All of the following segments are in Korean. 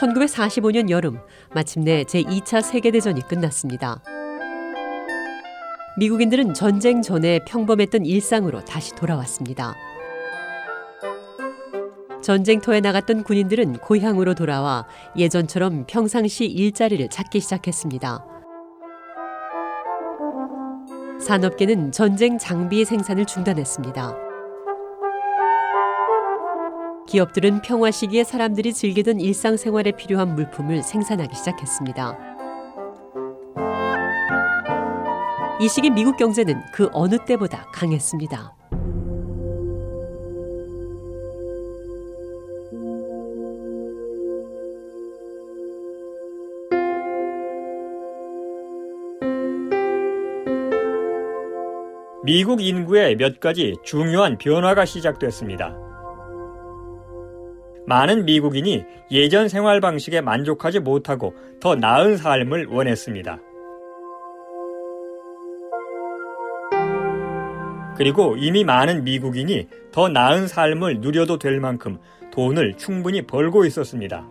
(1945년) 여름 마침내 제2차 세계대전이 끝났습니다. 미국인들은 전쟁 전에 평범했던 일상으로 다시 돌아왔습니다. 전쟁터에 나갔던 군인들은 고향으로 돌아와 예전처럼 평상시 일자리를 찾기 시작했습니다. 산업계는 전쟁 장비 생산을 중단했습니다. 기업들은 평화 시기에 사람들이 즐기던 일상생활에 필요한 물품을 생산하기 시작했습니다. 이 시기 미국 경제는 그 어느 때보다 강했습니다. 미국 인구의 몇 가지 중요한 변화가 시작됐습니다. 많은 미국인이 예전 생활 방식에 만족하지 못하고 더 나은 삶을 원했습니다. 그리고 이미 많은 미국인이 더 나은 삶을 누려도 될 만큼 돈을 충분히 벌고 있었습니다.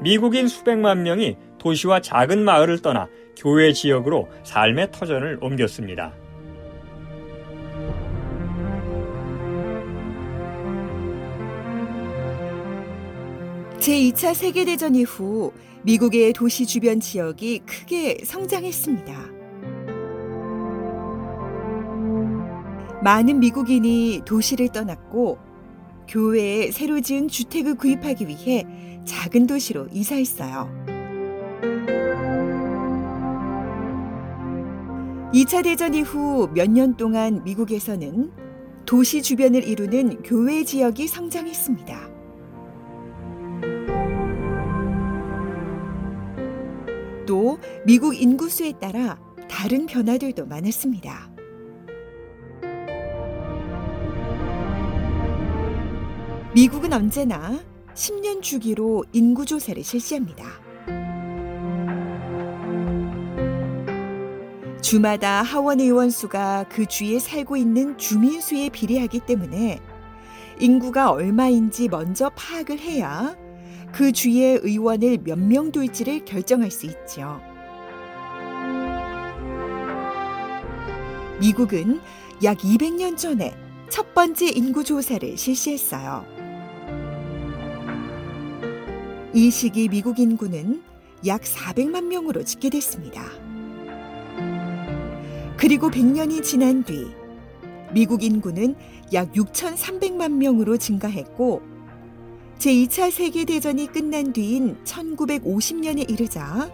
미국인 수백만 명이 도시와 작은 마을을 떠나 교회 지역으로 삶의 터전을 옮겼습니다. 제2차 세계대전 이후 미국의 도시 주변 지역이 크게 성장했습니다. 많은 미국인이 도시를 떠났고 교회에 새로 지은 주택을 구입하기 위해 작은 도시로 이사했어요. 2차 대전 이후 몇 년 동안 미국에서는 도시 주변을 이루는 교외 지역이 성장했습니다. 또 미국 인구수에 따라 다른 변화들도 많았습니다. 미국은 언제나 10년 주기로 인구조사를 실시합니다. 주마다 하원 의원 수가 그 주에 살고 있는 주민 수에 비례하기 때문에 인구가 얼마인지 먼저 파악을 해야 그 주의 의원을 몇 명 둘지를 결정할 수 있죠. 미국은 약 200년 전에 첫 번째 인구 조사를 실시했어요. 이 시기 미국 인구는 약 400만 명으로 집계됐습니다. 그리고 100년이 지난 뒤 미국 인구는 약 6,300만 명으로 증가했고 제2차 세계대전이 끝난 뒤인 1950년에 이르자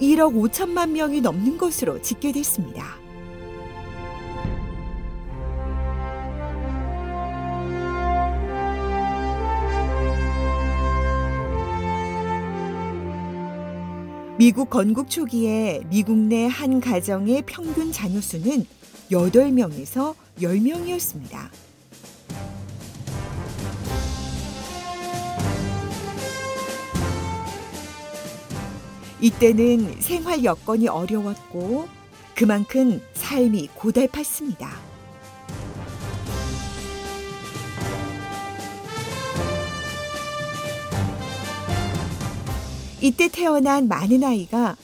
1억 5천만 명이 넘는 것으로 집계됐습니다. 미국 건국 초기에 미국 내 한 가정의 평균 자녀 수는 8명에서 10명이었습니다. 이때는 생활 여건이 어려웠고 그만큼 삶이 고달팠습니다. 이때 태어난 많은 아이가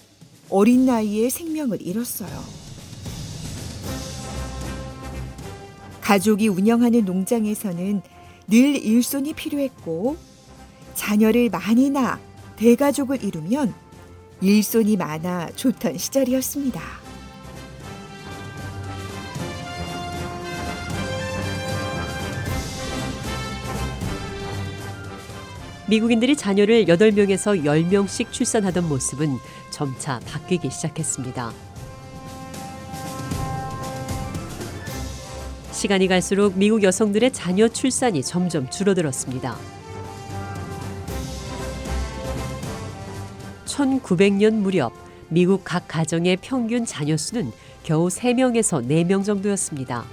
어린 나이에 생명을 잃었어요. 가족이 운영하는 농장에서는 늘 일손이 필요했고 자녀를 많이 낳아 대가족을 이루면 일손이 많아 좋던 시절이었습니다. 미국인들이 자녀를 8명에서 10명씩 출산하던 모습은 점차 바뀌기 시작했습니다. 시간이 갈수록 미국 여성들의 자녀 출산이 점점 줄어들었습니다. 1900년 무렵 미국 각 가정의 평균 자녀 수는 겨우 3명에서 4명 정도였습니다.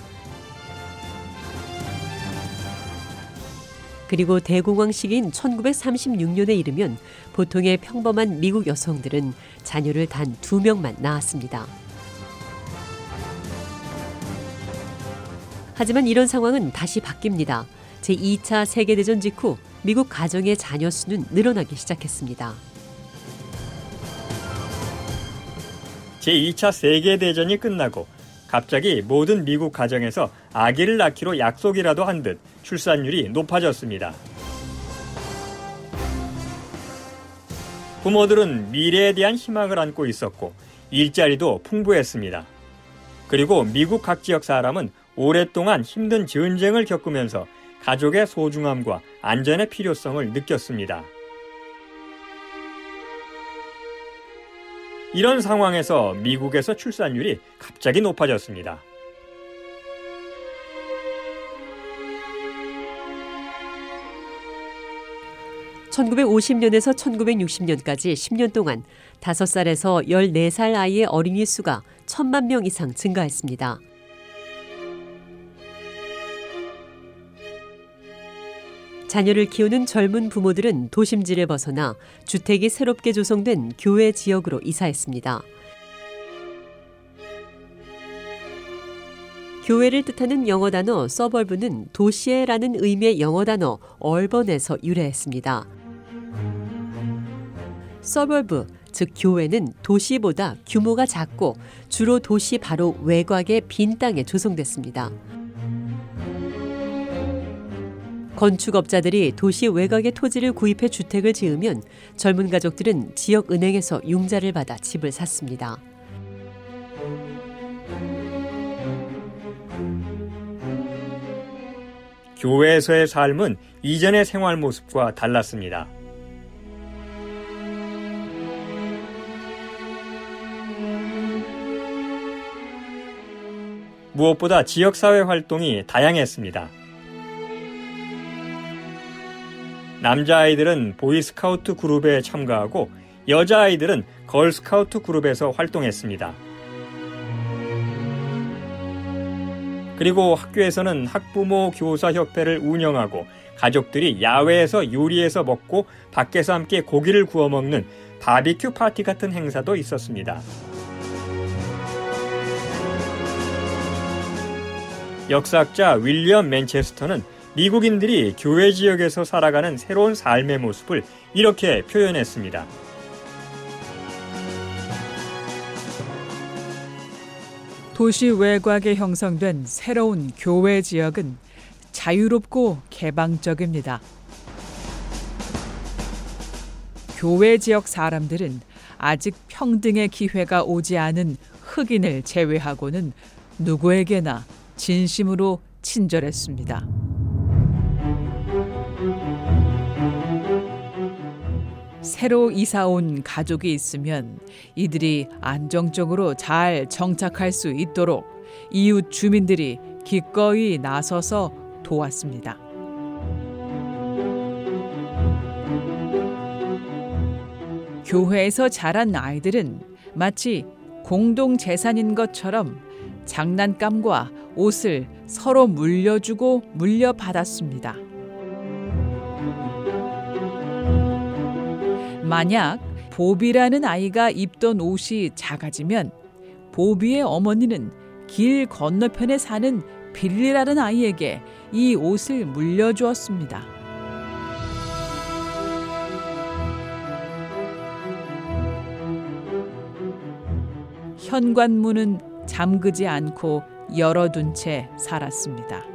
그리고 대공황 시기인 1936년에 이르면 보통의 평범한 미국 여성들은 자녀를 단 2명만 낳았습니다. 하지만 이런 상황은 다시 바뀝니다. 제2차 세계대전 직후 미국 가정의 자녀 수는 늘어나기 시작했습니다. 제2차 세계대전이 끝나고 갑자기 모든 미국 가정에서 아기를 낳기로 약속이라도 한 듯 출산율이 높아졌습니다. 부모들은 미래에 대한 희망을 안고 있었고 일자리도 풍부했습니다. 그리고 미국 각 지역 사람은 오랫동안 힘든 전쟁을 겪으면서 가족의 소중함과 안전의 필요성을 느꼈습니다. 이런 상황에서 미국에서 출산율이 갑자기 높아졌습니다. (1950년에서 1960년까지) (10년) 동안 (5살에서 14살) 아이의 어린이 수가 천만 명 이상 증가했습니다. 자녀를 키우는 젊은 부모들은 도심지를 벗어나 주택이 새롭게 조성된 교외 지역으로 이사했습니다. 교외를 뜻하는 영어 단어 서벌브는 도시에라는 의미의 영어 단어 얼번에서 유래했습니다. 서벌브, 즉 교외는 도시보다 규모가 작고 주로 도시 바로 외곽의 빈 땅에 조성됐습니다. 건축업자들이 도시 외곽의 토지를 구입해 주택을 지으면 젊은 가족들은 지역 은행에서 융자를 받아 집을 샀습니다. 교회에서의 삶은 이전의 생활 모습과 달랐습니다. 무엇보다 지역사회 활동이 다양했습니다. 남자아이들은 보이스카우트 그룹에 참가하고 여자아이들은 걸스카우트 그룹에서 활동했습니다. 그리고 학교에서는 학부모 교사협회를 운영하고 가족들이 야외에서 요리해서 먹고 밖에서 함께 고기를 구워 먹는 바비큐 파티 같은 행사도 있었습니다. 역사학자 윌리엄 맨체스터는 미국인들이 교회 지역에서 살아가는 새로운 삶의 모습을 이렇게 표현했습니다. 도시 외곽에 형성된 새로운 교회 지역은 자유롭고 개방적입니다. 교회 지역 사람들은 아직 평등의 기회가 오지 않은 흑인을 제외하고는 누구에게나 진심으로 친절했습니다. 새로 이사 온 가족이 있으면 이들이 안정적으로 잘 정착할 수 있도록 이웃 주민들이 기꺼이 나서서 도왔습니다. 교회에서 자란 아이들은 마치 공동 재산인 것처럼 장난감과 옷을 서로 물려주고 물려받았습니다. 만약 보비라는 아이가 입던 옷이 작아지면 보비의 어머니는 길 건너편에 사는 빌리라는 아이에게 이 옷을 물려주었습니다. 현관문은 잠그지 않고 열어둔 채 살았습니다.